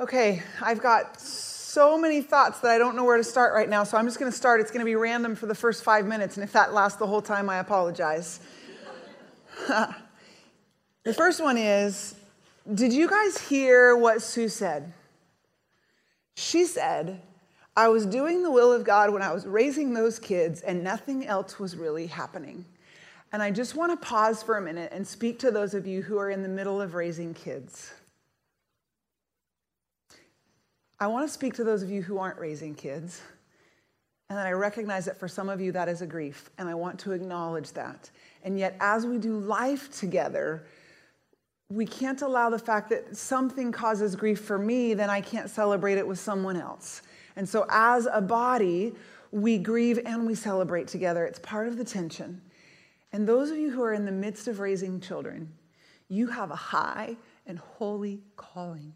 Okay, I've got so many thoughts that I don't know where to start right now, so I'm just going to start. It's going to be random for the first five minutes, and if that lasts the whole time, I apologize. the first one is Did you guys hear what Sue said? She said, I was doing the will of God when I was raising those kids, and nothing else was really happening. And I just want to pause for a minute and speak to those of you who are in the middle of raising kids. I want to speak to those of you who aren't raising kids. And I recognize that for some of you, that is a grief, and I want to acknowledge that. And yet, as we do life together, we can't allow the fact that something causes grief for me, then I can't celebrate it with someone else. And so, as a body, we grieve and we celebrate together. It's part of the tension. And those of you who are in the midst of raising children, you have a high and holy calling.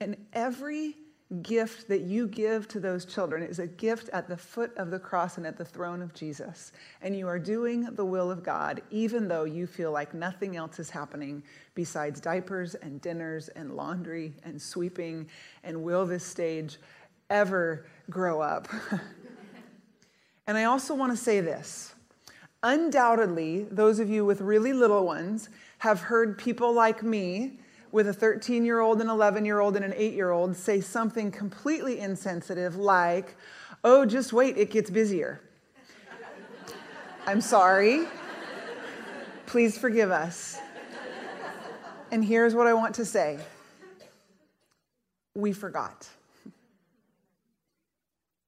And every gift that you give to those children is a gift at the foot of the cross and at the throne of Jesus. And you are doing the will of God, even though you feel like nothing else is happening besides diapers and dinners and laundry and sweeping. And will this stage ever grow up? and I also want to say this. Undoubtedly, those of you with really little ones have heard people like me with a 13 year old, an 11 year old, and an 8 year old say something completely insensitive like, oh, just wait, it gets busier. I'm sorry. Please forgive us. And here's what I want to say we forgot.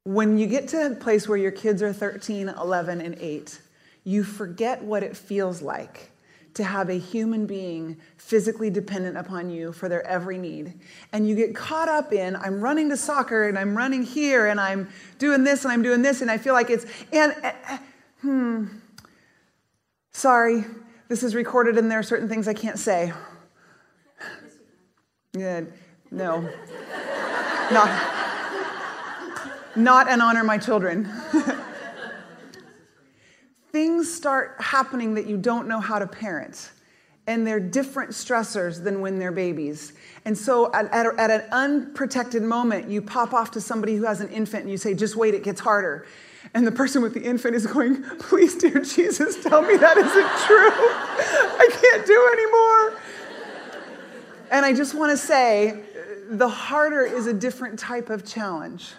When you get to a place where your kids are 13, 11, and 8, you forget what it feels like to have a human being physically dependent upon you for their every need. And you get caught up in, I'm running to soccer and I'm running here and I'm doing this and I'm doing this and I feel like it's, and, uh, hmm, sorry, this is recorded and there are certain things I can't say. Yeah, no. not, not and honor my children. things start happening that you don't know how to parent. And they're different stressors than when they're babies. And so, at, at, at, an unprotected moment, you pop off to somebody who has an infant and you say, Just wait, it gets harder. And the person with the infant is going, Please, dear Jesus, tell me that isn't true. I can't do anymore. And I just want to say, the harder is a different type of challenge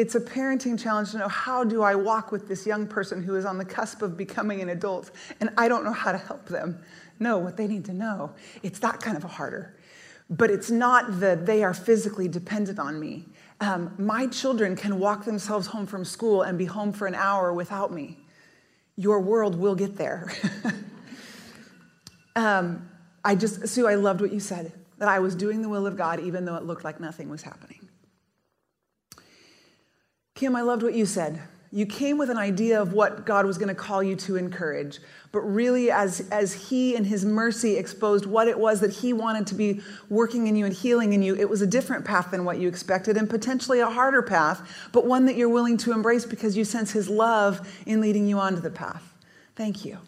it's a parenting challenge to know how do I walk with this young person who is on the cusp of becoming an adult and I don't know how to help them know what they need to know. It's that kind of a harder. But it's not that they are physically dependent on me. Um, my children can walk themselves home from school and be home for an hour without me. Your world will get there. um, I just, Sue, I loved what you said that I was doing the will of God even though it looked like nothing was happening. Kim, I loved what you said. You came with an idea of what God was going to call you to encourage, but really, as, as He in His mercy exposed what it was that He wanted to be working in you and healing in you, it was a different path than what you expected and potentially a harder path, but one that you're willing to embrace because you sense His love in leading you onto the path. Thank you.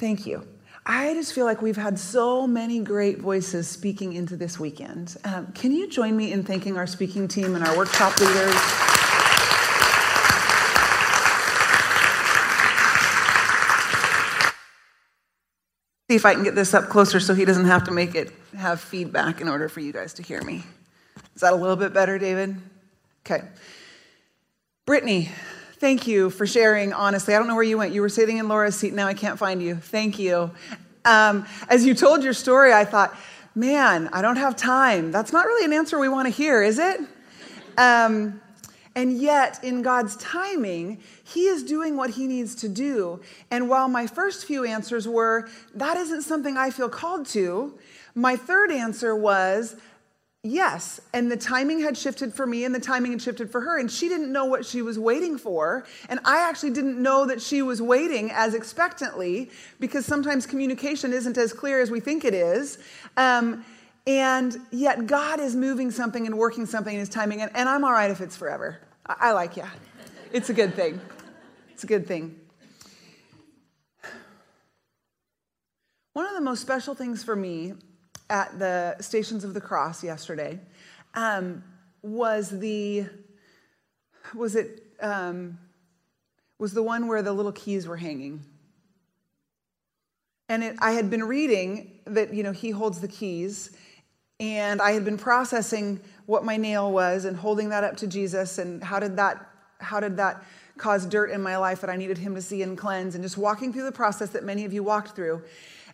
Thank you. I just feel like we've had so many great voices speaking into this weekend. Um, can you join me in thanking our speaking team and our workshop leaders? See if I can get this up closer so he doesn't have to make it have feedback in order for you guys to hear me. Is that a little bit better, David? Okay. Brittany, thank you for sharing honestly. I don't know where you went. You were sitting in Laura's seat. Now I can't find you. Thank you. Um, as you told your story, I thought, man, I don't have time. That's not really an answer we want to hear, is it? Um, and yet, in God's timing, He is doing what He needs to do. And while my first few answers were, that isn't something I feel called to, my third answer was, yes. And the timing had shifted for me, and the timing had shifted for her. And she didn't know what she was waiting for. And I actually didn't know that she was waiting as expectantly, because sometimes communication isn't as clear as we think it is. Um, and yet, God is moving something and working something in His timing, and, and I'm all right if it's forever. I, like you. It's a good thing. It's a good thing. One of the most special things for me at the Stations of the Cross yesterday um, was the was it um, was the one where the little keys were hanging. And it, I had been reading that you know he holds the keys, and I had been processing what my nail was and holding that up to Jesus and how did that how did that cause dirt in my life that I needed him to see and cleanse and just walking through the process that many of you walked through.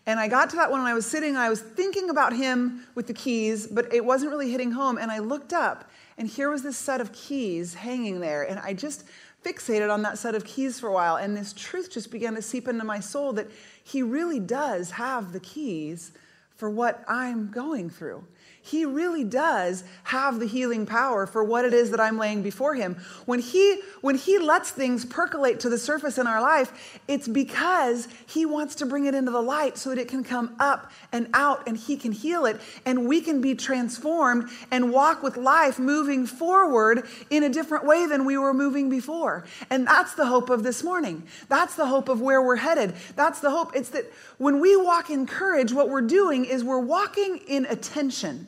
And I got to that one and I was sitting, and I was thinking about him with the keys, but it wasn't really hitting home. And I looked up, and here was this set of keys hanging there. And I just fixated on that set of keys for a while. And this truth just began to seep into my soul that he really does have the keys for what I'm going through. He really does have the healing power for what it is that I'm laying before him. When he when he lets things percolate to the surface in our life, it's because he wants to bring it into the light so that it can come up and out and he can heal it and we can be transformed and walk with life moving forward in a different way than we were moving before. And that's the hope of this morning. That's the hope of where we're headed. That's the hope. It's that when we walk in courage, what we're doing is we're walking in attention.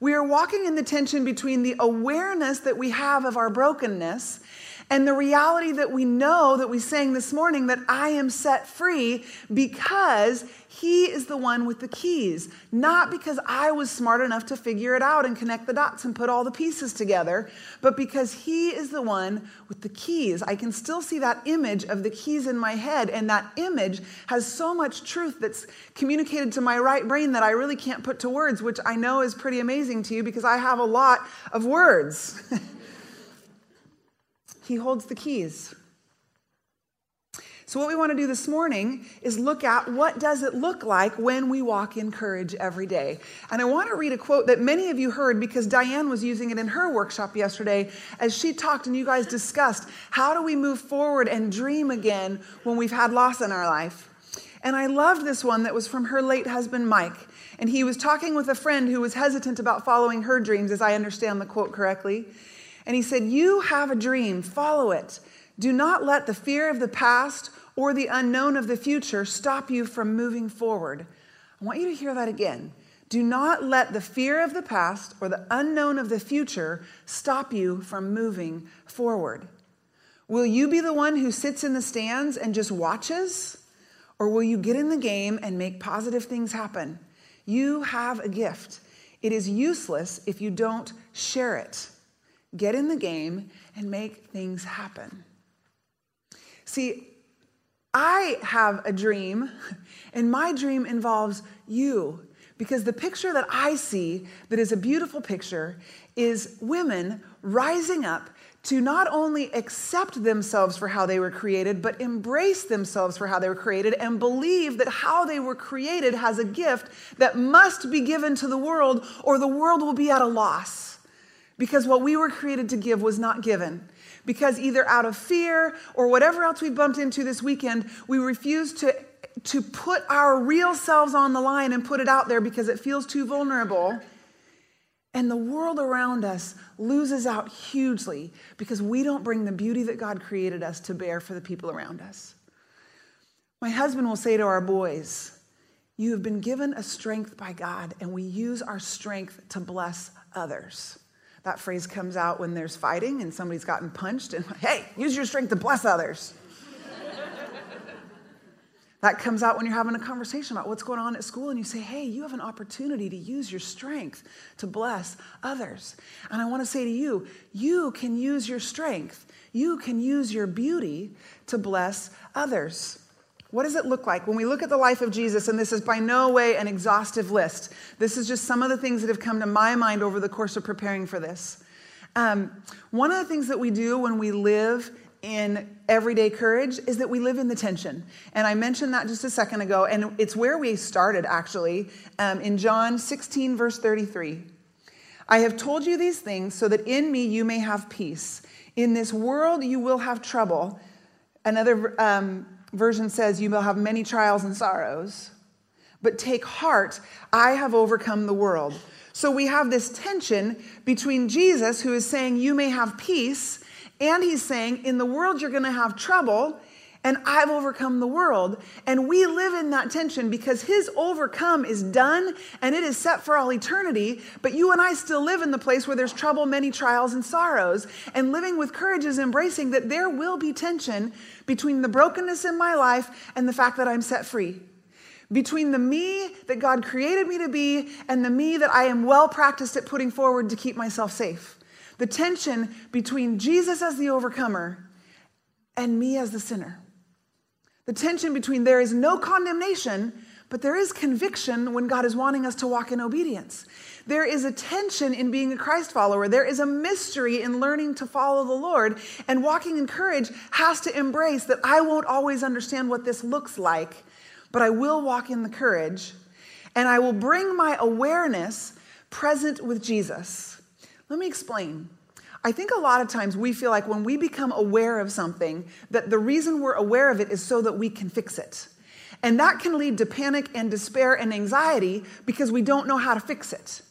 We are walking in the tension between the awareness that we have of our brokenness and the reality that we know that we sang this morning that I am set free because he is the one with the keys, not because I was smart enough to figure it out and connect the dots and put all the pieces together, but because he is the one with the keys. I can still see that image of the keys in my head, and that image has so much truth that's communicated to my right brain that I really can't put to words, which I know is pretty amazing to you because I have a lot of words. He holds the keys. So what we want to do this morning is look at what does it look like when we walk in courage every day. And I want to read a quote that many of you heard because Diane was using it in her workshop yesterday as she talked and you guys discussed how do we move forward and dream again when we've had loss in our life. And I loved this one that was from her late husband Mike. And he was talking with a friend who was hesitant about following her dreams as I understand the quote correctly. And he said, You have a dream, follow it. Do not let the fear of the past or the unknown of the future stop you from moving forward. I want you to hear that again. Do not let the fear of the past or the unknown of the future stop you from moving forward. Will you be the one who sits in the stands and just watches? Or will you get in the game and make positive things happen? You have a gift. It is useless if you don't share it get in the game, and make things happen. See, I have a dream, and my dream involves you. Because the picture that I see, that is a beautiful picture, is women rising up to not only accept themselves for how they were created, but embrace themselves for how they were created and believe that how they were created has a gift that must be given to the world, or the world will be at a loss because what we were created to give was not given. Because either out of fear or whatever else we bumped into this weekend, we refuse to, to put our real selves on the line and put it out there because it feels too vulnerable. And the world around us loses out hugely because we don't bring the beauty that God created us to bear for the people around us. My husband will say to our boys, You have been given a strength by God, and we use our strength to bless others. That phrase comes out when there's fighting and somebody's gotten punched, and hey, use your strength to bless others. that comes out when you're having a conversation about what's going on at school, and you say, hey, you have an opportunity to use your strength to bless others. And I want to say to you, you can use your strength, you can use your beauty to bless others. What does it look like when we look at the life of Jesus? And this is by no way an exhaustive list. This is just some of the things that have come to my mind over the course of preparing for this. Um, one of the things that we do when we live in everyday courage is that we live in the tension. And I mentioned that just a second ago, and it's where we started actually um, in John 16, verse 33. I have told you these things so that in me you may have peace. In this world you will have trouble. Another um, version says, You will have many trials and sorrows, but take heart, I have overcome the world. So we have this tension between Jesus, who is saying, You may have peace, and he's saying, In the world, you're going to have trouble. And I've overcome the world. And we live in that tension because his overcome is done and it is set for all eternity. But you and I still live in the place where there's trouble, many trials, and sorrows. And living with courage is embracing that there will be tension between the brokenness in my life and the fact that I'm set free. Between the me that God created me to be and the me that I am well practiced at putting forward to keep myself safe. The tension between Jesus as the overcomer and me as the sinner. The tension between there is no condemnation, but there is conviction when God is wanting us to walk in obedience. There is a tension in being a Christ follower. There is a mystery in learning to follow the Lord. And walking in courage has to embrace that I won't always understand what this looks like, but I will walk in the courage and I will bring my awareness present with Jesus. Let me explain. I think a lot of times we feel like when we become aware of something, that the reason we're aware of it is so that we can fix it. And that can lead to panic and despair and anxiety because we don't know how to fix it.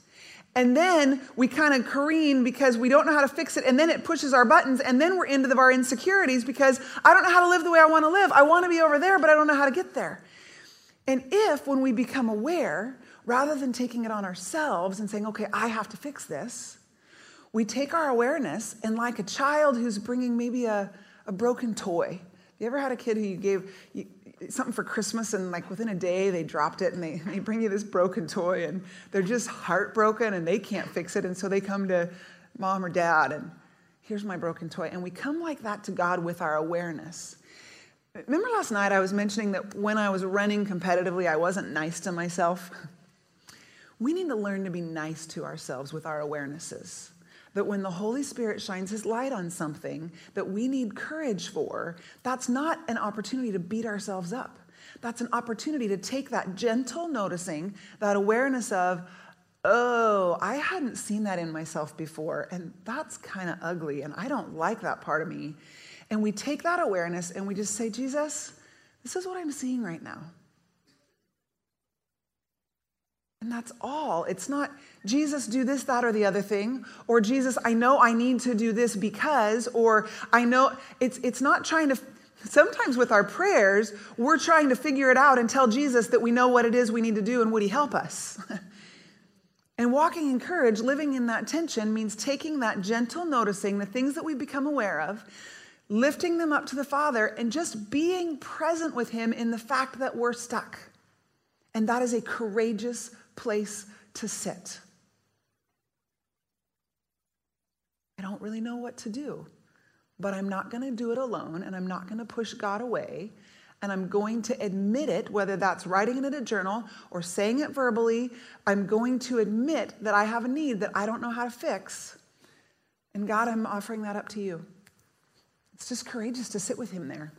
And then we kind of careen because we don't know how to fix it. And then it pushes our buttons. And then we're into the, our insecurities because I don't know how to live the way I want to live. I want to be over there, but I don't know how to get there. And if, when we become aware, rather than taking it on ourselves and saying, okay, I have to fix this, we take our awareness and, like a child who's bringing maybe a, a broken toy. You ever had a kid who you gave you, something for Christmas and, like, within a day they dropped it and they, they bring you this broken toy and they're just heartbroken and they can't fix it. And so they come to mom or dad and here's my broken toy. And we come like that to God with our awareness. Remember last night I was mentioning that when I was running competitively, I wasn't nice to myself? We need to learn to be nice to ourselves with our awarenesses that when the Holy Spirit shines his light on something that we need courage for, that's not an opportunity to beat ourselves up. That's an opportunity to take that gentle noticing, that awareness of, oh, I hadn't seen that in myself before, and that's kind of ugly, and I don't like that part of me. And we take that awareness and we just say, Jesus, this is what I'm seeing right now. And that's all. It's not, Jesus, do this, that, or the other thing, or Jesus, I know I need to do this because, or I know, it's, it's not trying to, sometimes with our prayers, we're trying to figure it out and tell Jesus that we know what it is we need to do and would he help us? and walking in courage, living in that tension, means taking that gentle noticing, the things that we become aware of, lifting them up to the Father, and just being present with Him in the fact that we're stuck. And that is a courageous place to sit. I don't really know what to do, but I'm not going to do it alone and I'm not going to push God away. And I'm going to admit it, whether that's writing it in a journal or saying it verbally. I'm going to admit that I have a need that I don't know how to fix. And God, I'm offering that up to you. It's just courageous to sit with Him there.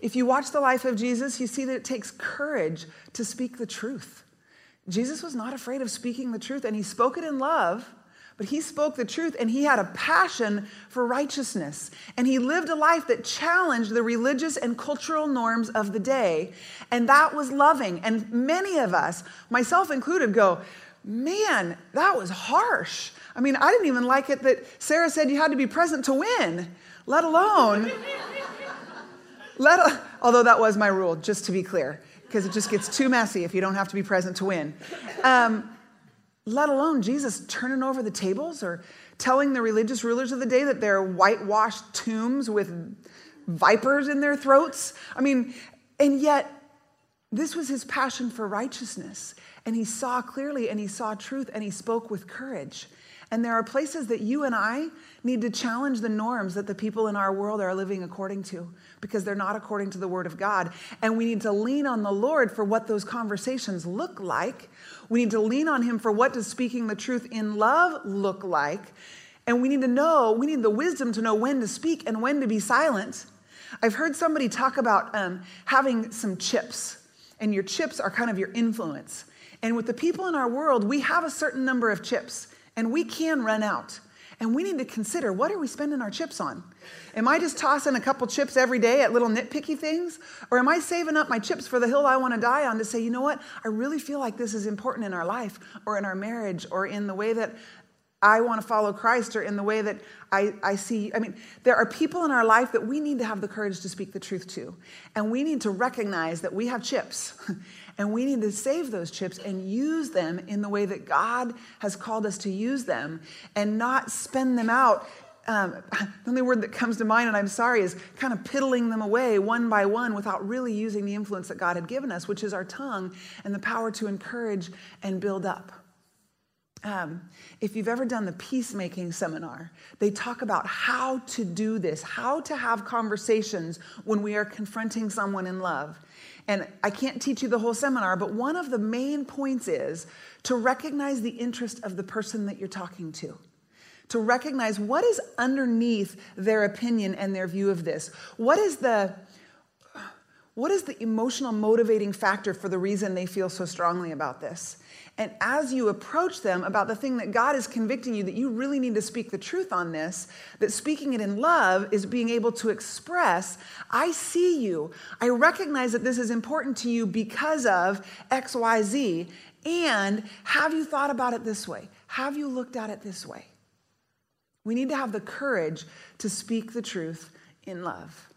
If you watch the life of Jesus, you see that it takes courage to speak the truth. Jesus was not afraid of speaking the truth, and he spoke it in love, but he spoke the truth and he had a passion for righteousness. And he lived a life that challenged the religious and cultural norms of the day, and that was loving. And many of us, myself included, go, Man, that was harsh. I mean, I didn't even like it that Sarah said you had to be present to win, let alone. Let, although that was my rule, just to be clear, because it just gets too messy if you don't have to be present to win. Um, let alone Jesus turning over the tables or telling the religious rulers of the day that they're whitewashed tombs with vipers in their throats. I mean, and yet, this was his passion for righteousness. And he saw clearly and he saw truth and he spoke with courage. And there are places that you and I need to challenge the norms that the people in our world are living according to because they're not according to the Word of God. And we need to lean on the Lord for what those conversations look like. We need to lean on Him for what does speaking the truth in love look like. And we need to know, we need the wisdom to know when to speak and when to be silent. I've heard somebody talk about um, having some chips, and your chips are kind of your influence. And with the people in our world, we have a certain number of chips, and we can run out. And we need to consider what are we spending our chips on? Am I just tossing a couple chips every day at little nitpicky things? Or am I saving up my chips for the hill I want to die on to say, you know what? I really feel like this is important in our life or in our marriage or in the way that I want to follow Christ or in the way that I, I see. I mean, there are people in our life that we need to have the courage to speak the truth to. And we need to recognize that we have chips. and we need to save those chips and use them in the way that God has called us to use them and not spend them out. Um, the only word that comes to mind, and I'm sorry, is kind of piddling them away one by one without really using the influence that God had given us, which is our tongue and the power to encourage and build up. Um, if you've ever done the peacemaking seminar, they talk about how to do this, how to have conversations when we are confronting someone in love. And I can't teach you the whole seminar, but one of the main points is to recognize the interest of the person that you're talking to. To recognize what is underneath their opinion and their view of this. What is the what is the emotional motivating factor for the reason they feel so strongly about this? And as you approach them about the thing that God is convicting you that you really need to speak the truth on this, that speaking it in love is being able to express, I see you. I recognize that this is important to you because of XYZ. And have you thought about it this way? Have you looked at it this way? We need to have the courage to speak the truth in love.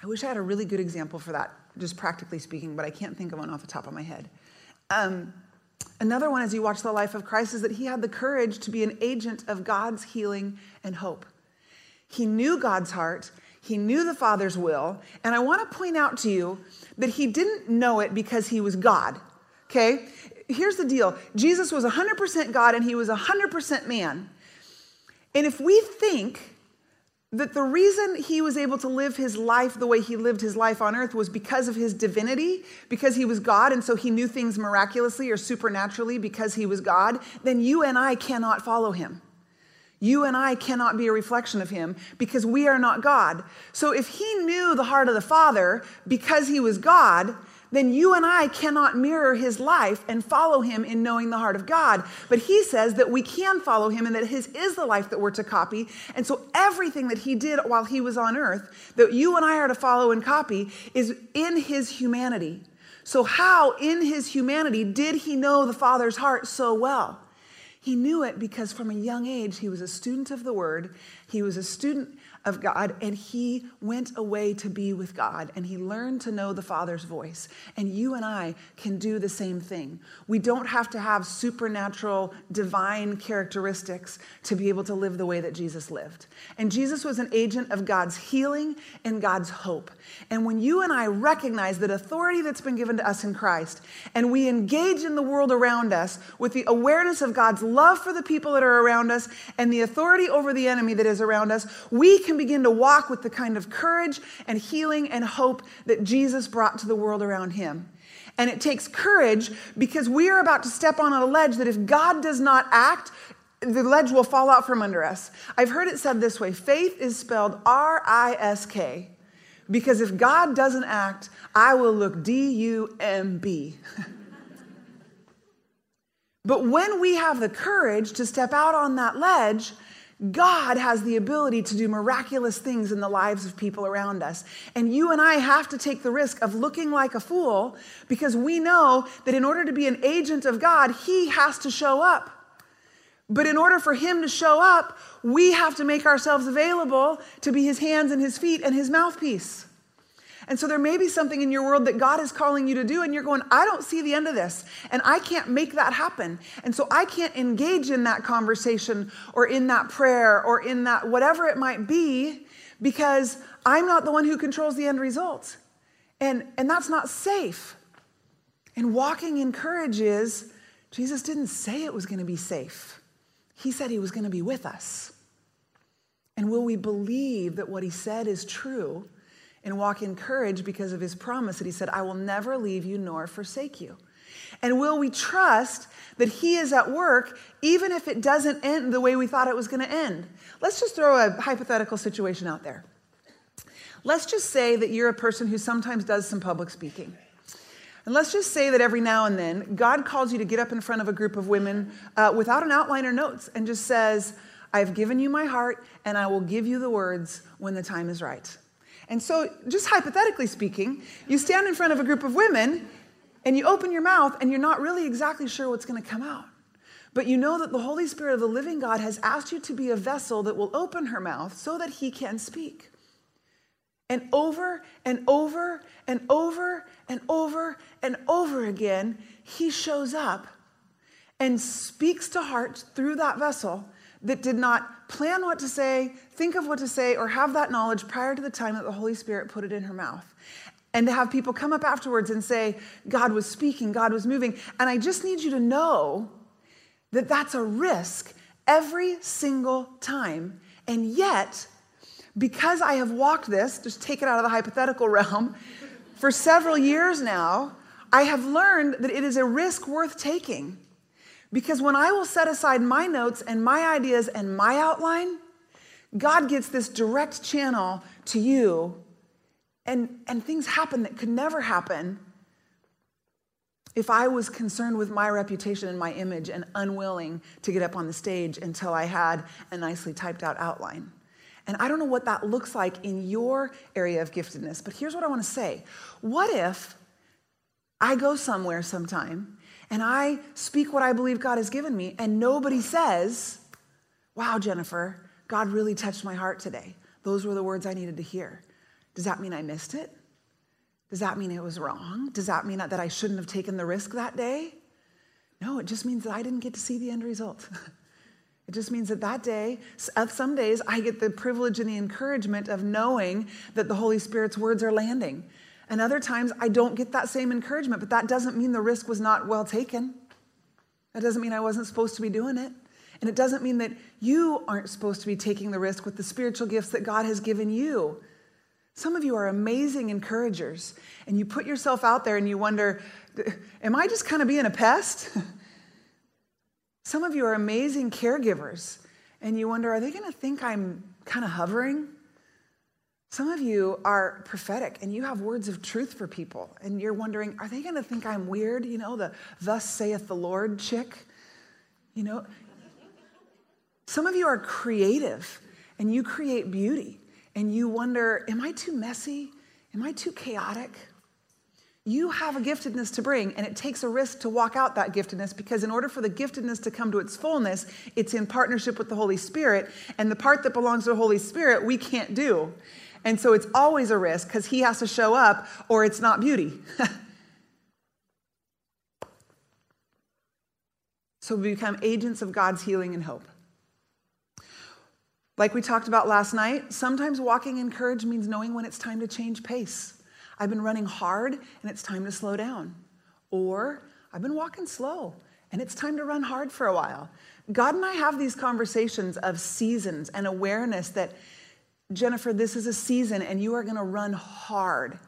I wish I had a really good example for that, just practically speaking, but I can't think of one off the top of my head. Um, Another one, as you watch the life of Christ, is that he had the courage to be an agent of God's healing and hope. He knew God's heart, he knew the Father's will, and I want to point out to you that he didn't know it because he was God. Okay? Here's the deal Jesus was 100% God and he was 100% man. And if we think that the reason he was able to live his life the way he lived his life on earth was because of his divinity, because he was God, and so he knew things miraculously or supernaturally because he was God, then you and I cannot follow him. You and I cannot be a reflection of him because we are not God. So if he knew the heart of the Father because he was God, then you and I cannot mirror his life and follow him in knowing the heart of God. But he says that we can follow him and that his is the life that we're to copy. And so everything that he did while he was on earth that you and I are to follow and copy is in his humanity. So, how in his humanity did he know the Father's heart so well? He knew it because from a young age he was a student of the Word. He was a student of God, and he went away to be with God, and he learned to know the Father's voice. And you and I can do the same thing. We don't have to have supernatural, divine characteristics to be able to live the way that Jesus lived. And Jesus was an agent of God's healing and God's hope. And when you and I recognize that authority that's been given to us in Christ, and we engage in the world around us with the awareness of God's love for the people that are around us and the authority over the enemy that is around us, we can can begin to walk with the kind of courage and healing and hope that Jesus brought to the world around him. And it takes courage because we are about to step on a ledge that if God does not act, the ledge will fall out from under us. I've heard it said this way faith is spelled R I S K because if God doesn't act, I will look D U M B. But when we have the courage to step out on that ledge, God has the ability to do miraculous things in the lives of people around us. And you and I have to take the risk of looking like a fool because we know that in order to be an agent of God, He has to show up. But in order for Him to show up, we have to make ourselves available to be His hands and His feet and His mouthpiece. And so there may be something in your world that God is calling you to do, and you're going, I don't see the end of this, and I can't make that happen. And so I can't engage in that conversation or in that prayer or in that whatever it might be because I'm not the one who controls the end result. And, and that's not safe. And walking in courage is Jesus didn't say it was going to be safe, He said He was going to be with us. And will we believe that what He said is true? And walk in courage because of his promise that he said, I will never leave you nor forsake you. And will we trust that he is at work even if it doesn't end the way we thought it was going to end? Let's just throw a hypothetical situation out there. Let's just say that you're a person who sometimes does some public speaking. And let's just say that every now and then, God calls you to get up in front of a group of women uh, without an outline or notes and just says, I've given you my heart and I will give you the words when the time is right. And so, just hypothetically speaking, you stand in front of a group of women and you open your mouth and you're not really exactly sure what's going to come out. But you know that the Holy Spirit of the living God has asked you to be a vessel that will open her mouth so that he can speak. And over and over and over and over and over again, he shows up and speaks to hearts through that vessel that did not plan what to say, think of what to say, or have that knowledge prior to the time that the Holy Spirit put it in her mouth. And to have people come up afterwards and say, God was speaking, God was moving. And I just need you to know that that's a risk every single time. And yet, because I have walked this, just take it out of the hypothetical realm, for several years now, I have learned that it is a risk worth taking. Because when I will set aside my notes and my ideas and my outline, God gets this direct channel to you, and, and things happen that could never happen if I was concerned with my reputation and my image and unwilling to get up on the stage until I had a nicely typed out outline. And I don't know what that looks like in your area of giftedness, but here's what I want to say. What if I go somewhere sometime and I speak what I believe God has given me, and nobody says, Wow, Jennifer, God really touched my heart today. Those were the words I needed to hear. Does that mean I missed it? Does that mean it was wrong? Does that mean that I shouldn't have taken the risk that day? No, it just means that I didn't get to see the end result. It just means that that day, uh, some days, I get the privilege and the encouragement of knowing that the Holy Spirit's words are landing. And other times, I don't get that same encouragement, but that doesn't mean the risk was not well taken. That doesn't mean I wasn't supposed to be doing it. And it doesn't mean that you aren't supposed to be taking the risk with the spiritual gifts that God has given you. Some of you are amazing encouragers, and you put yourself out there and you wonder, am I just kind of being a pest? Some of you are amazing caregivers, and you wonder, are they going to think I'm kind of hovering? Some of you are prophetic and you have words of truth for people, and you're wondering, are they going to think I'm weird? You know, the thus saith the Lord chick? You know, some of you are creative and you create beauty and you wonder, am I too messy? Am I too chaotic? You have a giftedness to bring, and it takes a risk to walk out that giftedness because, in order for the giftedness to come to its fullness, it's in partnership with the Holy Spirit. And the part that belongs to the Holy Spirit, we can't do. And so it's always a risk because He has to show up or it's not beauty. so we become agents of God's healing and hope. Like we talked about last night, sometimes walking in courage means knowing when it's time to change pace. I've been running hard and it's time to slow down. Or I've been walking slow and it's time to run hard for a while. God and I have these conversations of seasons and awareness that, Jennifer, this is a season and you are going to run hard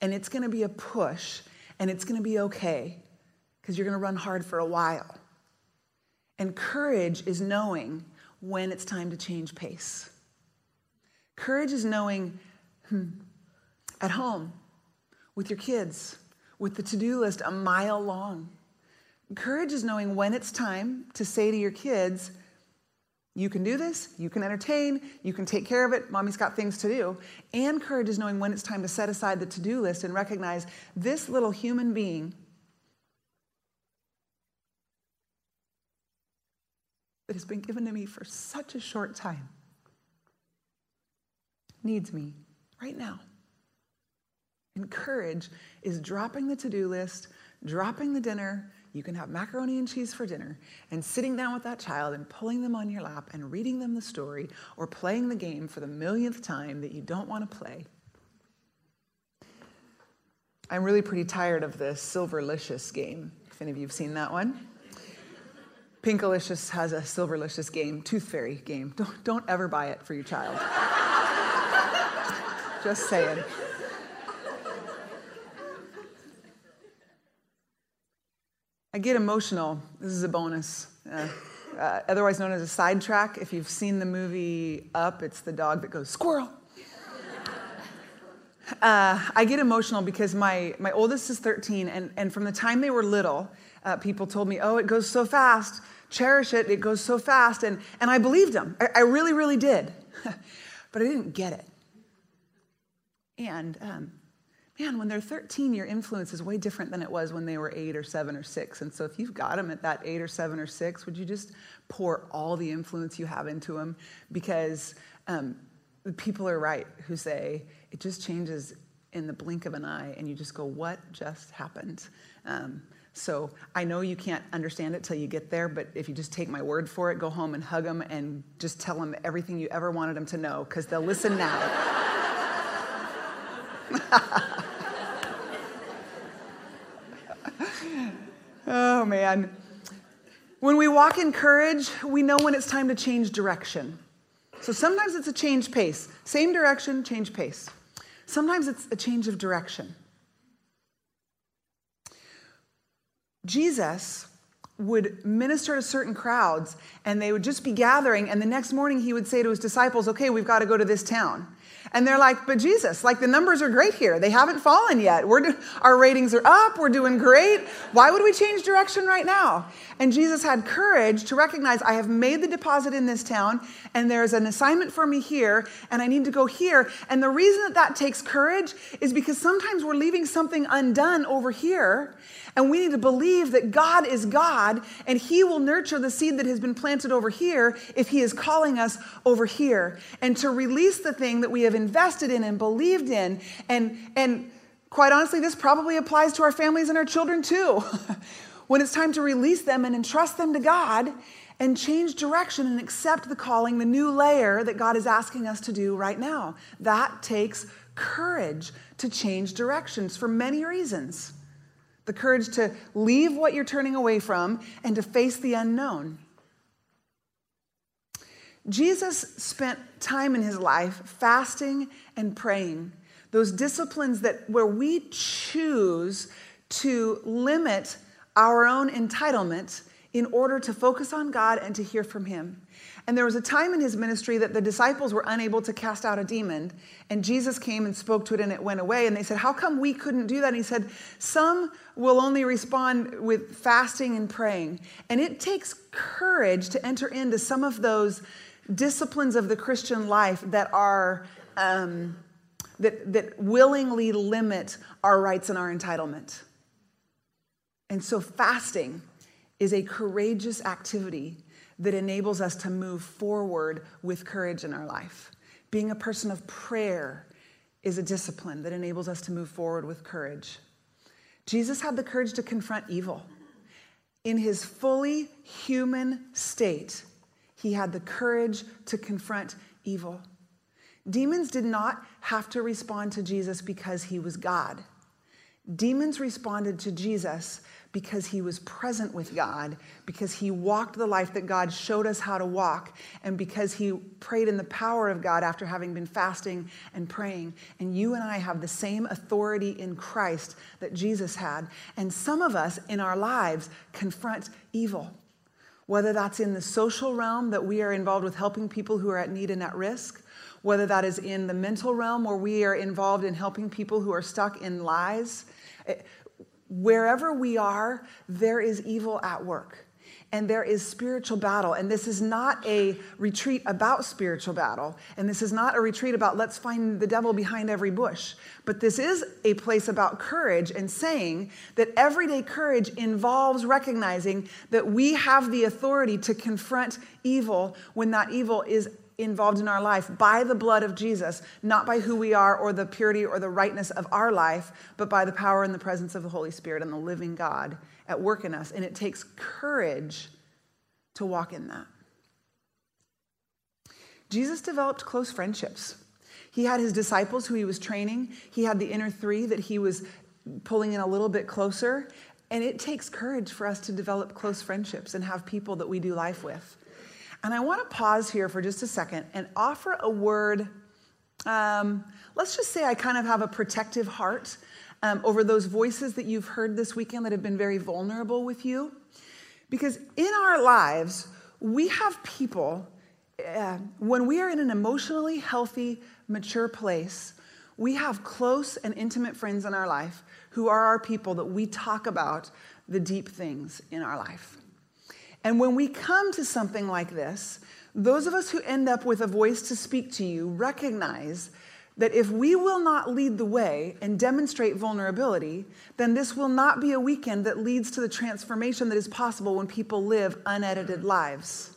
and it's going to be a push and it's going to be okay because you're going to run hard for a while. And courage is knowing when it's time to change pace. Courage is knowing hmm, at home, with your kids, with the to do list a mile long. Courage is knowing when it's time to say to your kids, you can do this, you can entertain, you can take care of it, mommy's got things to do. And courage is knowing when it's time to set aside the to do list and recognize this little human being that has been given to me for such a short time needs me right now. And courage is dropping the to do list, dropping the dinner. You can have macaroni and cheese for dinner, and sitting down with that child and pulling them on your lap and reading them the story or playing the game for the millionth time that you don't want to play. I'm really pretty tired of the Silverlicious game, if any of you have seen that one. Pinkalicious has a Silverlicious game, Tooth Fairy game. Don't, don't ever buy it for your child. Just saying. I get emotional. This is a bonus. Uh, uh, otherwise known as a sidetrack. If you've seen the movie Up, it's the dog that goes, squirrel. Uh, I get emotional because my, my oldest is 13, and, and from the time they were little, uh, people told me, oh, it goes so fast. Cherish it. It goes so fast. And, and I believed them. I, I really, really did. but I didn't get it. And um, man, when they're 13, your influence is way different than it was when they were eight or seven or six. And so if you've got them at that eight or seven or six, would you just pour all the influence you have into them? Because um, people are right who say it just changes in the blink of an eye, and you just go, what just happened? Um, so I know you can't understand it till you get there, but if you just take my word for it, go home and hug them and just tell them everything you ever wanted them to know, because they'll listen now. oh, man. When we walk in courage, we know when it's time to change direction. So sometimes it's a change pace. Same direction, change pace. Sometimes it's a change of direction. Jesus would minister to certain crowds and they would just be gathering, and the next morning he would say to his disciples, Okay, we've got to go to this town. And they're like, but Jesus, like the numbers are great here. They haven't fallen yet. We're do- our ratings are up. We're doing great. Why would we change direction right now? And Jesus had courage to recognize I have made the deposit in this town and there's an assignment for me here and I need to go here. And the reason that that takes courage is because sometimes we're leaving something undone over here and we need to believe that God is God and He will nurture the seed that has been planted over here if He is calling us over here. And to release the thing that we have invested in and believed in. And, and quite honestly, this probably applies to our families and our children too. when it's time to release them and entrust them to God and change direction and accept the calling, the new layer that God is asking us to do right now. That takes courage to change directions for many reasons the courage to leave what you're turning away from and to face the unknown. Jesus spent time in his life fasting and praying. Those disciplines that where we choose to limit our own entitlement in order to focus on God and to hear from him. And there was a time in his ministry that the disciples were unable to cast out a demon. And Jesus came and spoke to it and it went away. And they said, How come we couldn't do that? And he said, Some will only respond with fasting and praying. And it takes courage to enter into some of those disciplines of the Christian life that are. Um, that, that willingly limit our rights and our entitlement. And so, fasting is a courageous activity that enables us to move forward with courage in our life. Being a person of prayer is a discipline that enables us to move forward with courage. Jesus had the courage to confront evil. In his fully human state, he had the courage to confront evil. Demons did not have to respond to Jesus because he was God. Demons responded to Jesus because he was present with God, because he walked the life that God showed us how to walk, and because he prayed in the power of God after having been fasting and praying. And you and I have the same authority in Christ that Jesus had. And some of us in our lives confront evil. Whether that's in the social realm, that we are involved with helping people who are at need and at risk, whether that is in the mental realm, where we are involved in helping people who are stuck in lies wherever we are, there is evil at work and there is spiritual battle. And this is not a retreat about spiritual battle. And this is not a retreat about let's find the devil behind every bush. But this is a place about courage and saying that everyday courage involves recognizing that we have the authority to confront evil when that evil is involved in our life by the blood of Jesus, not by who we are or the purity or the rightness of our life, but by the power and the presence of the Holy Spirit and the living God at work in us. And it takes courage to walk in that. Jesus developed close friendships. He had his disciples who he was training, he had the inner three that he was pulling in a little bit closer. And it takes courage for us to develop close friendships and have people that we do life with. And I want to pause here for just a second and offer a word. Um, let's just say I kind of have a protective heart um, over those voices that you've heard this weekend that have been very vulnerable with you. Because in our lives, we have people, uh, when we are in an emotionally healthy, mature place, we have close and intimate friends in our life who are our people that we talk about the deep things in our life. And when we come to something like this, those of us who end up with a voice to speak to you recognize that if we will not lead the way and demonstrate vulnerability, then this will not be a weekend that leads to the transformation that is possible when people live unedited lives.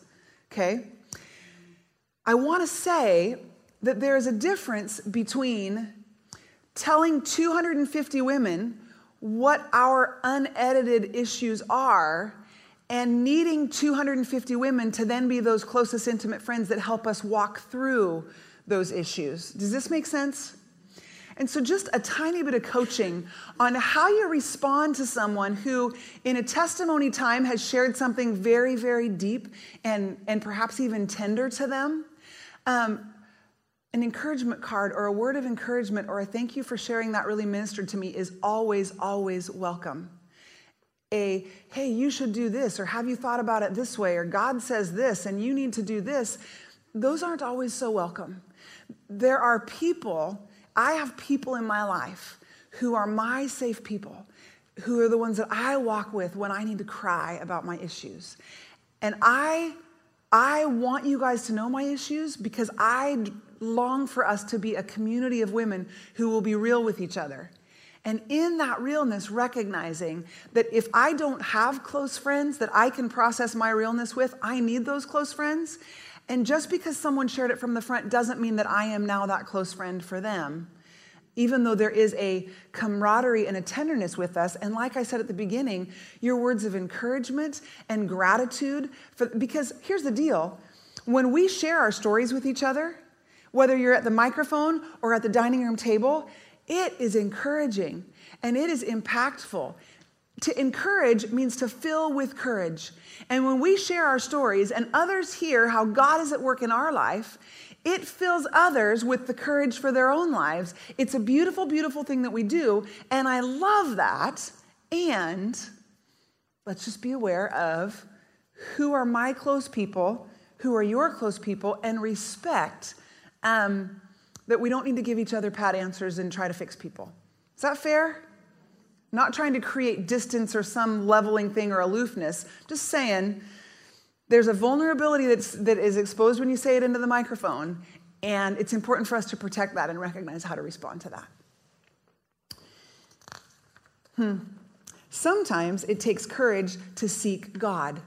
Okay? I want to say that there is a difference between telling 250 women what our unedited issues are and needing 250 women to then be those closest intimate friends that help us walk through those issues. Does this make sense? And so, just a tiny bit of coaching on how you respond to someone who, in a testimony time, has shared something very, very deep and, and perhaps even tender to them. Um, an encouragement card or a word of encouragement or a thank you for sharing that really ministered to me is always, always welcome. A, hey, you should do this, or have you thought about it this way, or God says this, and you need to do this, those aren't always so welcome. There are people, I have people in my life who are my safe people, who are the ones that I walk with when I need to cry about my issues. And I I want you guys to know my issues because I long for us to be a community of women who will be real with each other. And in that realness, recognizing that if I don't have close friends that I can process my realness with, I need those close friends. And just because someone shared it from the front doesn't mean that I am now that close friend for them, even though there is a camaraderie and a tenderness with us. And like I said at the beginning, your words of encouragement and gratitude, for, because here's the deal when we share our stories with each other, whether you're at the microphone or at the dining room table, it is encouraging and it is impactful. To encourage means to fill with courage. And when we share our stories and others hear how God is at work in our life, it fills others with the courage for their own lives. It's a beautiful, beautiful thing that we do. And I love that. And let's just be aware of who are my close people, who are your close people, and respect um, that we don't need to give each other pat answers and try to fix people. Is that fair? Not trying to create distance or some leveling thing or aloofness, just saying there's a vulnerability that's, that is exposed when you say it into the microphone, and it's important for us to protect that and recognize how to respond to that. Hmm. Sometimes it takes courage to seek God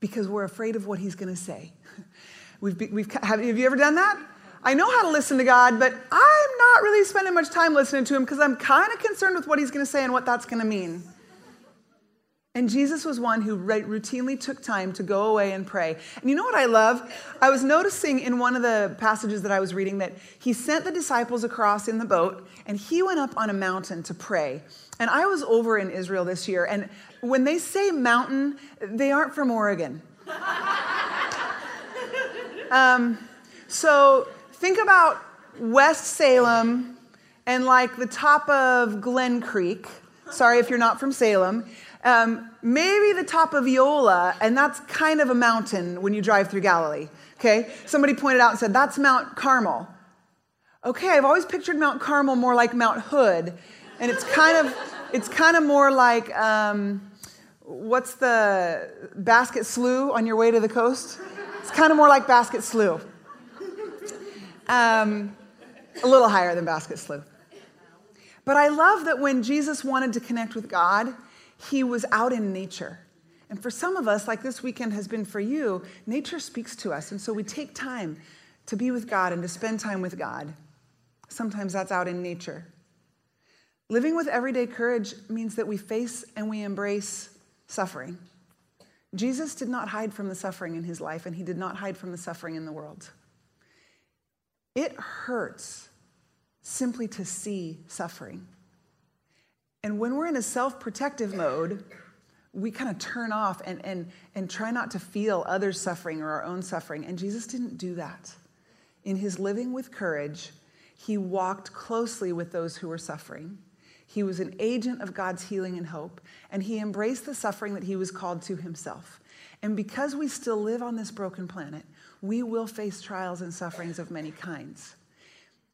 because we're afraid of what He's going to say. We've, we've, have, have you ever done that? I know how to listen to God, but I'm not really spending much time listening to him because I'm kind of concerned with what he's going to say and what that's going to mean. And Jesus was one who routinely took time to go away and pray. And you know what I love? I was noticing in one of the passages that I was reading that he sent the disciples across in the boat and he went up on a mountain to pray. And I was over in Israel this year, and when they say mountain, they aren't from Oregon. um, so think about West Salem and like the top of Glen Creek. Sorry if you're not from Salem. Um, maybe the top of Eola, and that's kind of a mountain when you drive through Galilee. Okay? Somebody pointed out and said, that's Mount Carmel. Okay, I've always pictured Mount Carmel more like Mount Hood, and it's kind of it's kind of more like um, what's the Basket Slough on your way to the coast? It's kind of more like Basket Slough. Um, a little higher than Basket Slough. But I love that when Jesus wanted to connect with God, he was out in nature. And for some of us, like this weekend has been for you, nature speaks to us. And so we take time to be with God and to spend time with God. Sometimes that's out in nature. Living with everyday courage means that we face and we embrace suffering. Jesus did not hide from the suffering in his life, and he did not hide from the suffering in the world. It hurts simply to see suffering. And when we're in a self protective mode, we kind of turn off and, and, and try not to feel others' suffering or our own suffering. And Jesus didn't do that. In his living with courage, he walked closely with those who were suffering. He was an agent of God's healing and hope, and he embraced the suffering that he was called to himself. And because we still live on this broken planet, we will face trials and sufferings of many kinds.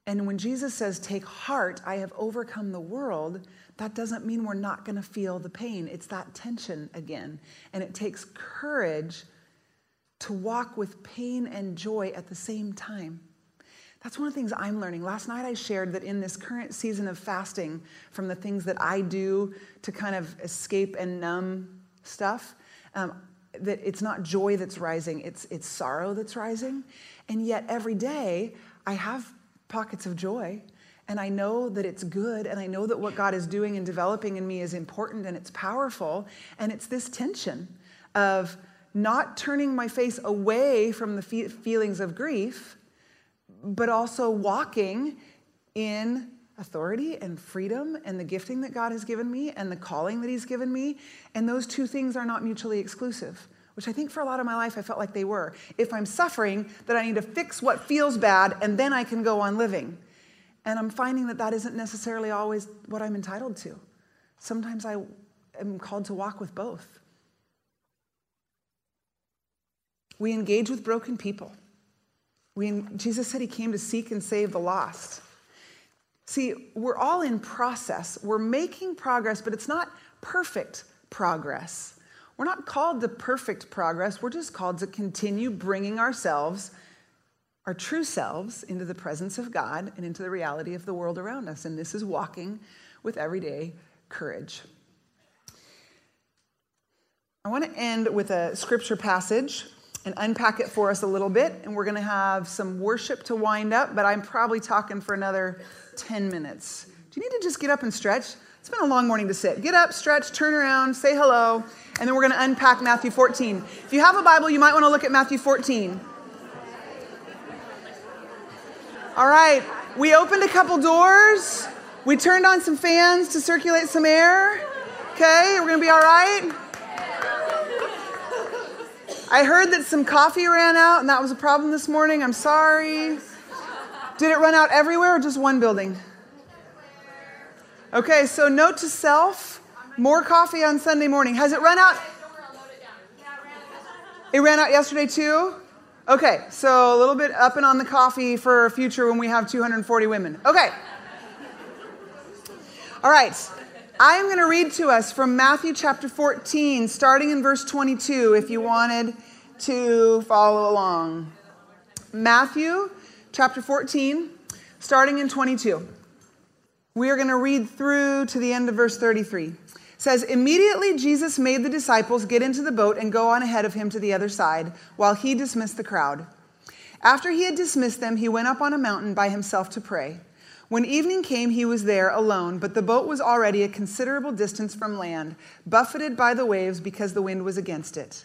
And when Jesus says, Take heart, I have overcome the world, that doesn't mean we're not going to feel the pain. It's that tension again. And it takes courage to walk with pain and joy at the same time. That's one of the things I'm learning. Last night I shared that in this current season of fasting, from the things that I do to kind of escape and numb stuff, um, that it's not joy that's rising, it's, it's sorrow that's rising. And yet every day I have pockets of joy. And I know that it's good, and I know that what God is doing and developing in me is important and it's powerful. And it's this tension of not turning my face away from the feelings of grief, but also walking in authority and freedom and the gifting that God has given me and the calling that He's given me. And those two things are not mutually exclusive, which I think for a lot of my life I felt like they were. If I'm suffering, then I need to fix what feels bad and then I can go on living. And I'm finding that that isn't necessarily always what I'm entitled to. Sometimes I am called to walk with both. We engage with broken people. We, Jesus said he came to seek and save the lost. See, we're all in process. We're making progress, but it's not perfect progress. We're not called to perfect progress. We're just called to continue bringing ourselves, our true selves, into the presence of God and into the reality of the world around us. And this is walking with everyday courage. I want to end with a scripture passage and unpack it for us a little bit. And we're going to have some worship to wind up, but I'm probably talking for another 10 minutes. Do you need to just get up and stretch? It's been a long morning to sit. Get up, stretch, turn around, say hello, and then we're going to unpack Matthew 14. If you have a Bible, you might want to look at Matthew 14. All right, we opened a couple doors. We turned on some fans to circulate some air. Okay, we're going to be all right. I heard that some coffee ran out and that was a problem this morning. I'm sorry. Did it run out everywhere or just one building? Okay, so note to self more coffee on Sunday morning. Has it run out? It ran out yesterday too? Okay, so a little bit up and on the coffee for future when we have 240 women. Okay. All right. I am going to read to us from Matthew chapter 14, starting in verse 22, if you wanted to follow along. Matthew chapter 14, starting in 22. We are going to read through to the end of verse 33. It says, Immediately Jesus made the disciples get into the boat and go on ahead of him to the other side, while he dismissed the crowd. After he had dismissed them, he went up on a mountain by himself to pray. When evening came, he was there alone, but the boat was already a considerable distance from land, buffeted by the waves because the wind was against it.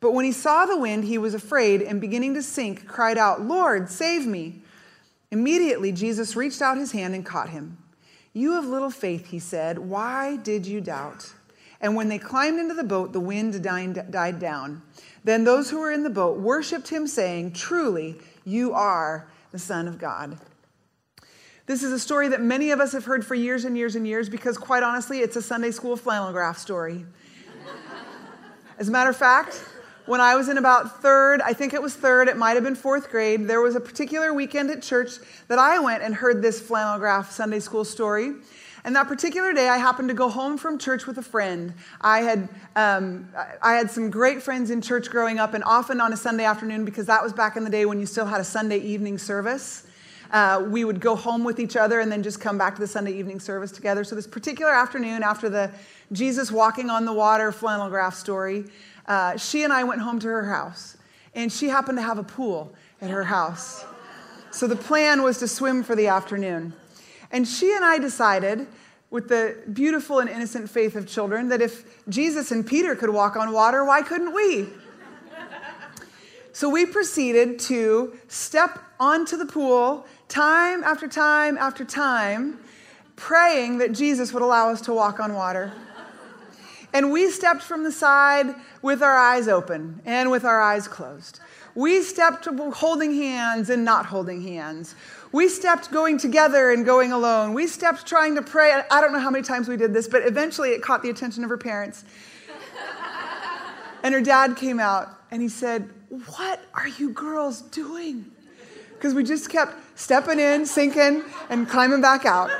But when he saw the wind, he was afraid and beginning to sink, cried out, Lord, save me. Immediately, Jesus reached out his hand and caught him. You have little faith, he said. Why did you doubt? And when they climbed into the boat, the wind died down. Then those who were in the boat worshiped him, saying, Truly, you are the Son of God. This is a story that many of us have heard for years and years and years because, quite honestly, it's a Sunday school flannel graph story. As a matter of fact, when I was in about third, I think it was third, it might have been fourth grade, there was a particular weekend at church that I went and heard this flannel graph Sunday school story. And that particular day, I happened to go home from church with a friend. I had, um, I had some great friends in church growing up, and often on a Sunday afternoon, because that was back in the day when you still had a Sunday evening service. Uh, we would go home with each other and then just come back to the Sunday evening service together. So, this particular afternoon, after the Jesus walking on the water flannel graph story, uh, she and I went home to her house. And she happened to have a pool at her house. So, the plan was to swim for the afternoon. And she and I decided, with the beautiful and innocent faith of children, that if Jesus and Peter could walk on water, why couldn't we? So we proceeded to step onto the pool time after time after time, praying that Jesus would allow us to walk on water. And we stepped from the side with our eyes open and with our eyes closed. We stepped holding hands and not holding hands. We stepped going together and going alone. We stepped trying to pray. I don't know how many times we did this, but eventually it caught the attention of her parents. and her dad came out and he said, What are you girls doing? Because we just kept stepping in, sinking, and climbing back out.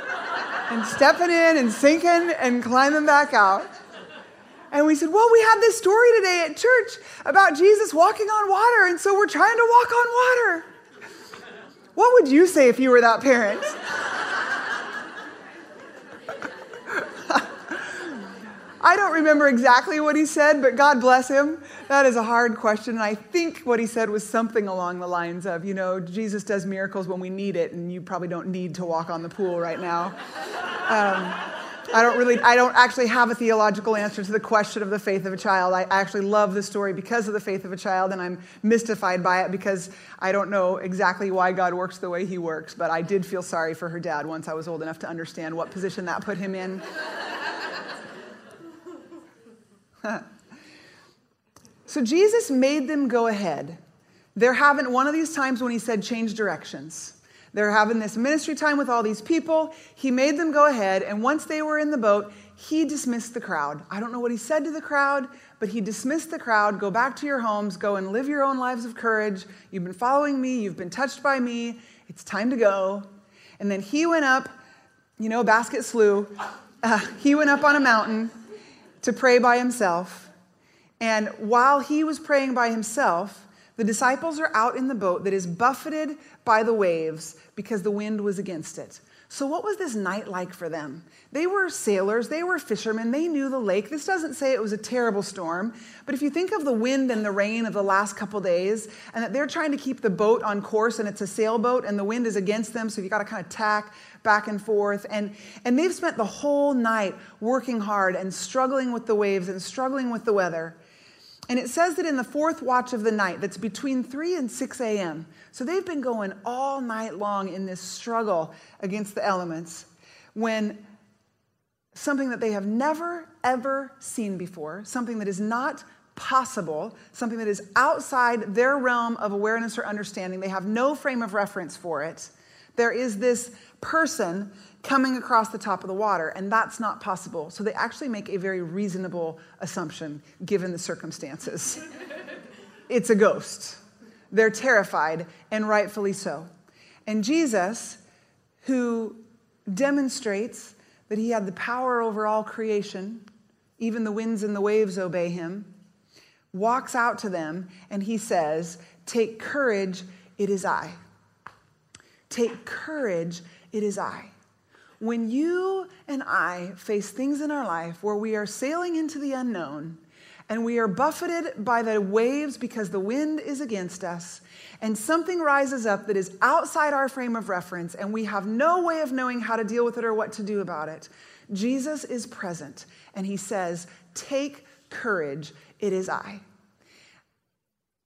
And stepping in and sinking and climbing back out. And we said, Well, we had this story today at church about Jesus walking on water, and so we're trying to walk on water. What would you say if you were that parent? I don't remember exactly what he said, but God bless him. That is a hard question. And I think what he said was something along the lines of, you know, Jesus does miracles when we need it, and you probably don't need to walk on the pool right now. Um, I don't really, I don't actually have a theological answer to the question of the faith of a child. I actually love the story because of the faith of a child, and I'm mystified by it because I don't know exactly why God works the way He works. But I did feel sorry for her dad once I was old enough to understand what position that put him in. so Jesus made them go ahead. They're having one of these times when He said, change directions. They're having this ministry time with all these people. He made them go ahead, and once they were in the boat, he dismissed the crowd. I don't know what he said to the crowd, but he dismissed the crowd. Go back to your homes, go and live your own lives of courage. You've been following me, you've been touched by me. It's time to go. And then he went up, you know, Basket Slough. Uh, he went up on a mountain to pray by himself. And while he was praying by himself, the disciples are out in the boat that is buffeted by the waves because the wind was against it. So, what was this night like for them? They were sailors, they were fishermen, they knew the lake. This doesn't say it was a terrible storm, but if you think of the wind and the rain of the last couple days, and that they're trying to keep the boat on course, and it's a sailboat, and the wind is against them, so you got to kind of tack back and forth. And, and they've spent the whole night working hard and struggling with the waves and struggling with the weather. And it says that in the fourth watch of the night, that's between 3 and 6 a.m. So they've been going all night long in this struggle against the elements when something that they have never, ever seen before, something that is not possible, something that is outside their realm of awareness or understanding, they have no frame of reference for it. There is this person coming across the top of the water, and that's not possible. So they actually make a very reasonable assumption given the circumstances. it's a ghost. They're terrified, and rightfully so. And Jesus, who demonstrates that he had the power over all creation, even the winds and the waves obey him, walks out to them and he says, Take courage, it is I. Take courage, it is I. When you and I face things in our life where we are sailing into the unknown and we are buffeted by the waves because the wind is against us, and something rises up that is outside our frame of reference, and we have no way of knowing how to deal with it or what to do about it, Jesus is present and he says, Take courage, it is I.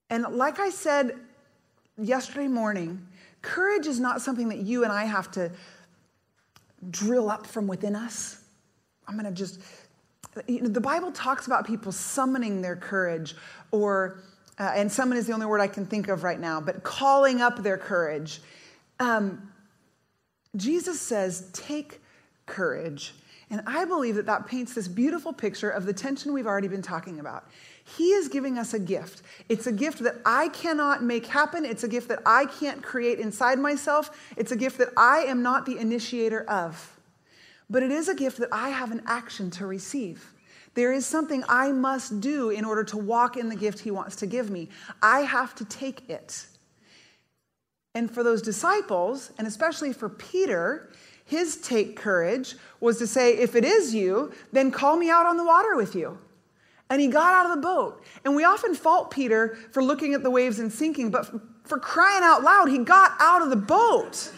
And like I said yesterday morning, courage is not something that you and I have to drill up from within us. I'm going to just, you know, the Bible talks about people summoning their courage, or, uh, and summon is the only word I can think of right now, but calling up their courage. Um, Jesus says, take courage. And I believe that that paints this beautiful picture of the tension we've already been talking about. He is giving us a gift. It's a gift that I cannot make happen. It's a gift that I can't create inside myself. It's a gift that I am not the initiator of. But it is a gift that I have an action to receive. There is something I must do in order to walk in the gift He wants to give me. I have to take it. And for those disciples, and especially for Peter, his take courage was to say, if it is you, then call me out on the water with you and he got out of the boat. And we often fault Peter for looking at the waves and sinking, but for crying out loud, he got out of the boat.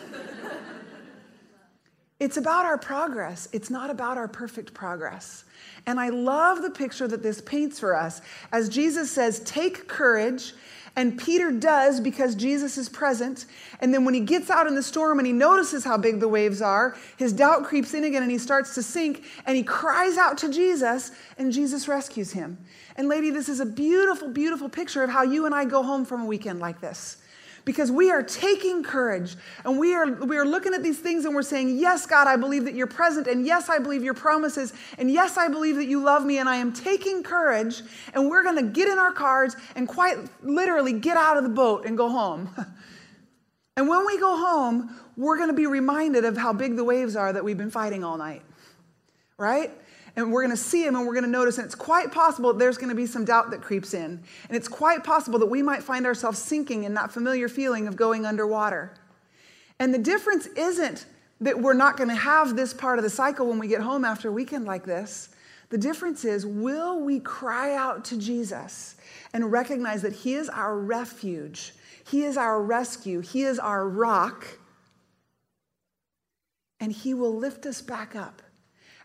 it's about our progress, it's not about our perfect progress. And I love the picture that this paints for us as Jesus says, Take courage And Peter does because Jesus is present. And then when he gets out in the storm and he notices how big the waves are, his doubt creeps in again and he starts to sink and he cries out to Jesus and Jesus rescues him. And, lady, this is a beautiful, beautiful picture of how you and I go home from a weekend like this because we are taking courage and we are, we are looking at these things and we're saying, Yes, God, I believe that you're present, and yes, I believe your promises, and yes, I believe that you love me, and I am taking courage, and we're gonna get in our cars and quite literally get out of the boat and go home. and when we go home, we're gonna be reminded of how big the waves are that we've been fighting all night, right? And we're going to see him and we're going to notice and it's quite possible there's going to be some doubt that creeps in. And it's quite possible that we might find ourselves sinking in that familiar feeling of going underwater. And the difference isn't that we're not going to have this part of the cycle when we get home after a weekend like this. The difference is will we cry out to jesus and recognize that he is our refuge he is our rescue he is our rock and he will lift us back up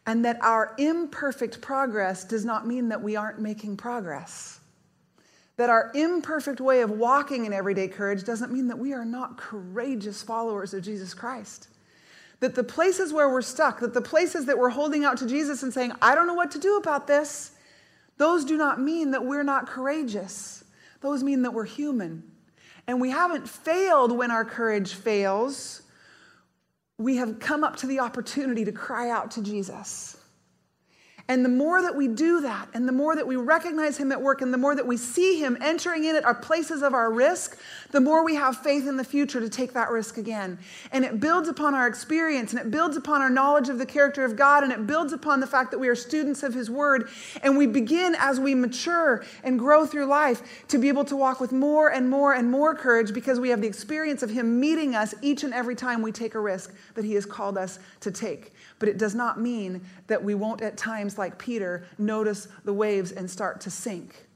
and that our imperfect progress does not mean that we aren't making progress. That our imperfect way of walking in everyday courage doesn't mean that we are not courageous followers of Jesus Christ. That the places where we're stuck, that the places that we're holding out to Jesus and saying, I don't know what to do about this, those do not mean that we're not courageous. Those mean that we're human. And we haven't failed when our courage fails we have come up to the opportunity to cry out to Jesus. And the more that we do that, and the more that we recognize Him at work, and the more that we see Him entering in at our places of our risk, the more we have faith in the future to take that risk again. And it builds upon our experience, and it builds upon our knowledge of the character of God, and it builds upon the fact that we are students of His Word. And we begin as we mature and grow through life to be able to walk with more and more and more courage because we have the experience of Him meeting us each and every time we take a risk that He has called us to take. But it does not mean that we won't, at times like Peter, notice the waves and start to sink.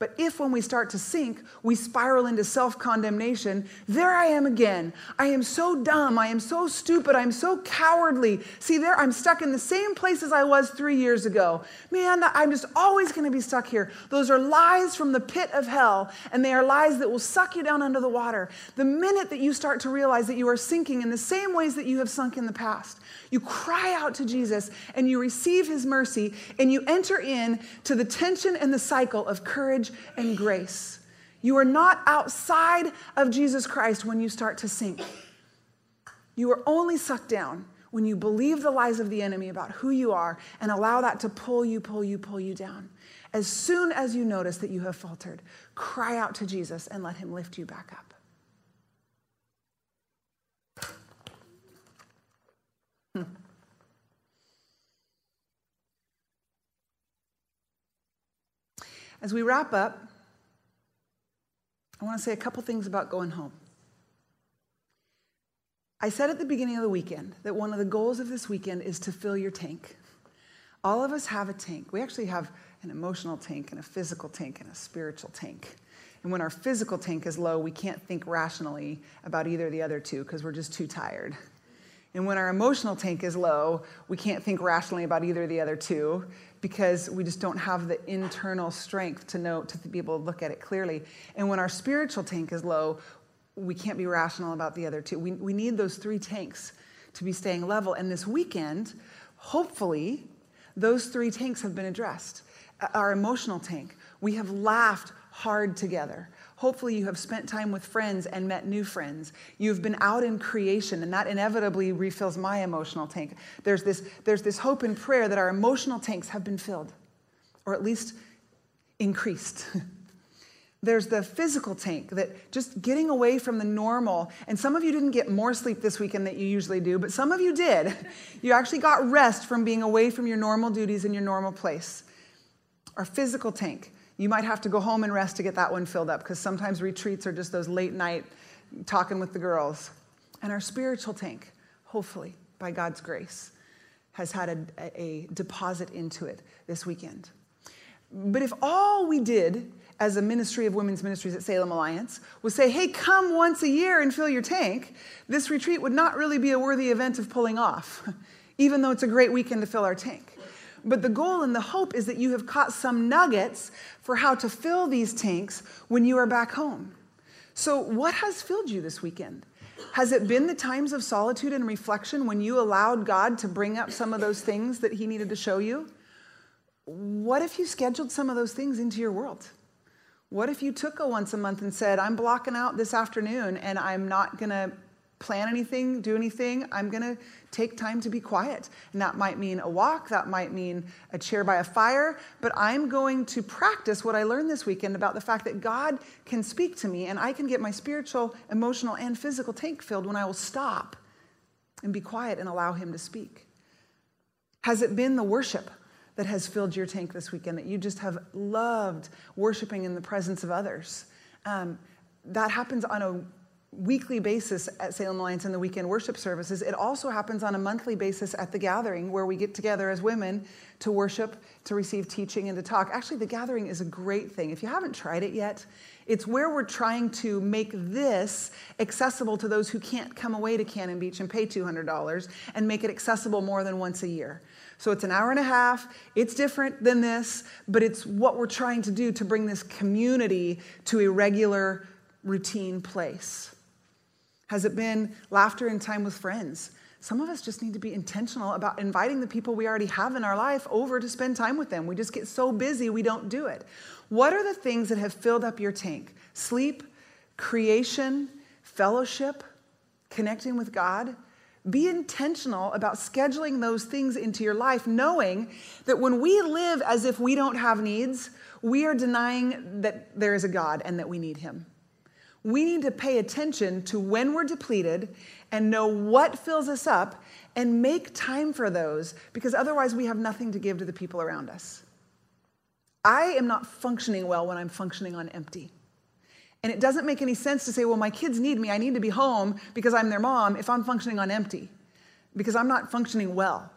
But if when we start to sink, we spiral into self condemnation, there I am again. I am so dumb. I am so stupid. I'm so cowardly. See, there I'm stuck in the same place as I was three years ago. Man, I'm just always going to be stuck here. Those are lies from the pit of hell, and they are lies that will suck you down under the water. The minute that you start to realize that you are sinking in the same ways that you have sunk in the past, you cry out to Jesus and you receive his mercy and you enter in to the tension and the cycle of courage and grace. You are not outside of Jesus Christ when you start to sink. You are only sucked down when you believe the lies of the enemy about who you are and allow that to pull you, pull you, pull you down. As soon as you notice that you have faltered, cry out to Jesus and let him lift you back up. As we wrap up, I want to say a couple things about going home. I said at the beginning of the weekend that one of the goals of this weekend is to fill your tank. All of us have a tank. We actually have an emotional tank and a physical tank and a spiritual tank. And when our physical tank is low, we can't think rationally about either of the other two because we're just too tired. And when our emotional tank is low, we can't think rationally about either of the other two because we just don't have the internal strength to know, to be able to look at it clearly. And when our spiritual tank is low, we can't be rational about the other two. We, we need those three tanks to be staying level. And this weekend, hopefully, those three tanks have been addressed. Our emotional tank, we have laughed hard together. Hopefully, you have spent time with friends and met new friends. You've been out in creation, and that inevitably refills my emotional tank. There's this, there's this hope and prayer that our emotional tanks have been filled, or at least increased. There's the physical tank that just getting away from the normal. And some of you didn't get more sleep this weekend than you usually do, but some of you did. You actually got rest from being away from your normal duties in your normal place. Our physical tank. You might have to go home and rest to get that one filled up because sometimes retreats are just those late night talking with the girls. And our spiritual tank, hopefully, by God's grace, has had a, a deposit into it this weekend. But if all we did as a ministry of women's ministries at Salem Alliance was say, hey, come once a year and fill your tank, this retreat would not really be a worthy event of pulling off, even though it's a great weekend to fill our tank. But the goal and the hope is that you have caught some nuggets for how to fill these tanks when you are back home. So, what has filled you this weekend? Has it been the times of solitude and reflection when you allowed God to bring up some of those things that He needed to show you? What if you scheduled some of those things into your world? What if you took a once a month and said, I'm blocking out this afternoon and I'm not going to plan anything, do anything. I'm going to take time to be quiet. And that might mean a walk, that might mean a chair by a fire, but I'm going to practice what I learned this weekend about the fact that God can speak to me and I can get my spiritual, emotional, and physical tank filled when I will stop and be quiet and allow Him to speak. Has it been the worship? that has filled your tank this weekend, that you just have loved worshiping in the presence of others. Um, that happens on a weekly basis at Salem Alliance in the weekend worship services. It also happens on a monthly basis at the gathering where we get together as women to worship, to receive teaching, and to talk. Actually, the gathering is a great thing. If you haven't tried it yet, it's where we're trying to make this accessible to those who can't come away to Cannon Beach and pay $200 and make it accessible more than once a year. So it's an hour and a half. It's different than this, but it's what we're trying to do to bring this community to a regular, routine place. Has it been laughter and time with friends? Some of us just need to be intentional about inviting the people we already have in our life over to spend time with them. We just get so busy, we don't do it. What are the things that have filled up your tank? Sleep, creation, fellowship, connecting with God? Be intentional about scheduling those things into your life, knowing that when we live as if we don't have needs, we are denying that there is a God and that we need Him. We need to pay attention to when we're depleted and know what fills us up and make time for those because otherwise we have nothing to give to the people around us. I am not functioning well when I'm functioning on empty. And it doesn't make any sense to say, well, my kids need me. I need to be home because I'm their mom if I'm functioning on empty, because I'm not functioning well.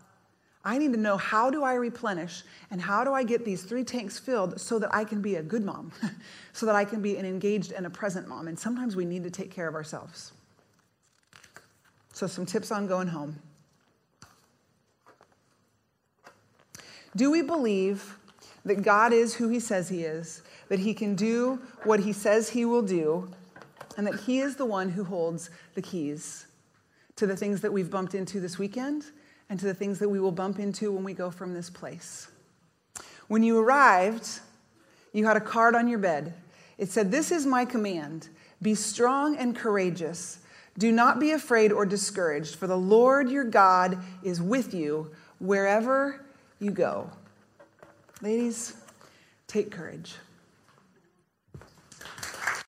I need to know how do I replenish and how do I get these three tanks filled so that I can be a good mom, so that I can be an engaged and a present mom. And sometimes we need to take care of ourselves. So, some tips on going home. Do we believe that God is who He says He is that he can do what he says he will do, and that he is the one who holds the keys to the things that we've bumped into this weekend and to the things that we will bump into when we go from this place. When you arrived, you had a card on your bed. It said, This is my command be strong and courageous. Do not be afraid or discouraged, for the Lord your God is with you wherever you go. Ladies, take courage.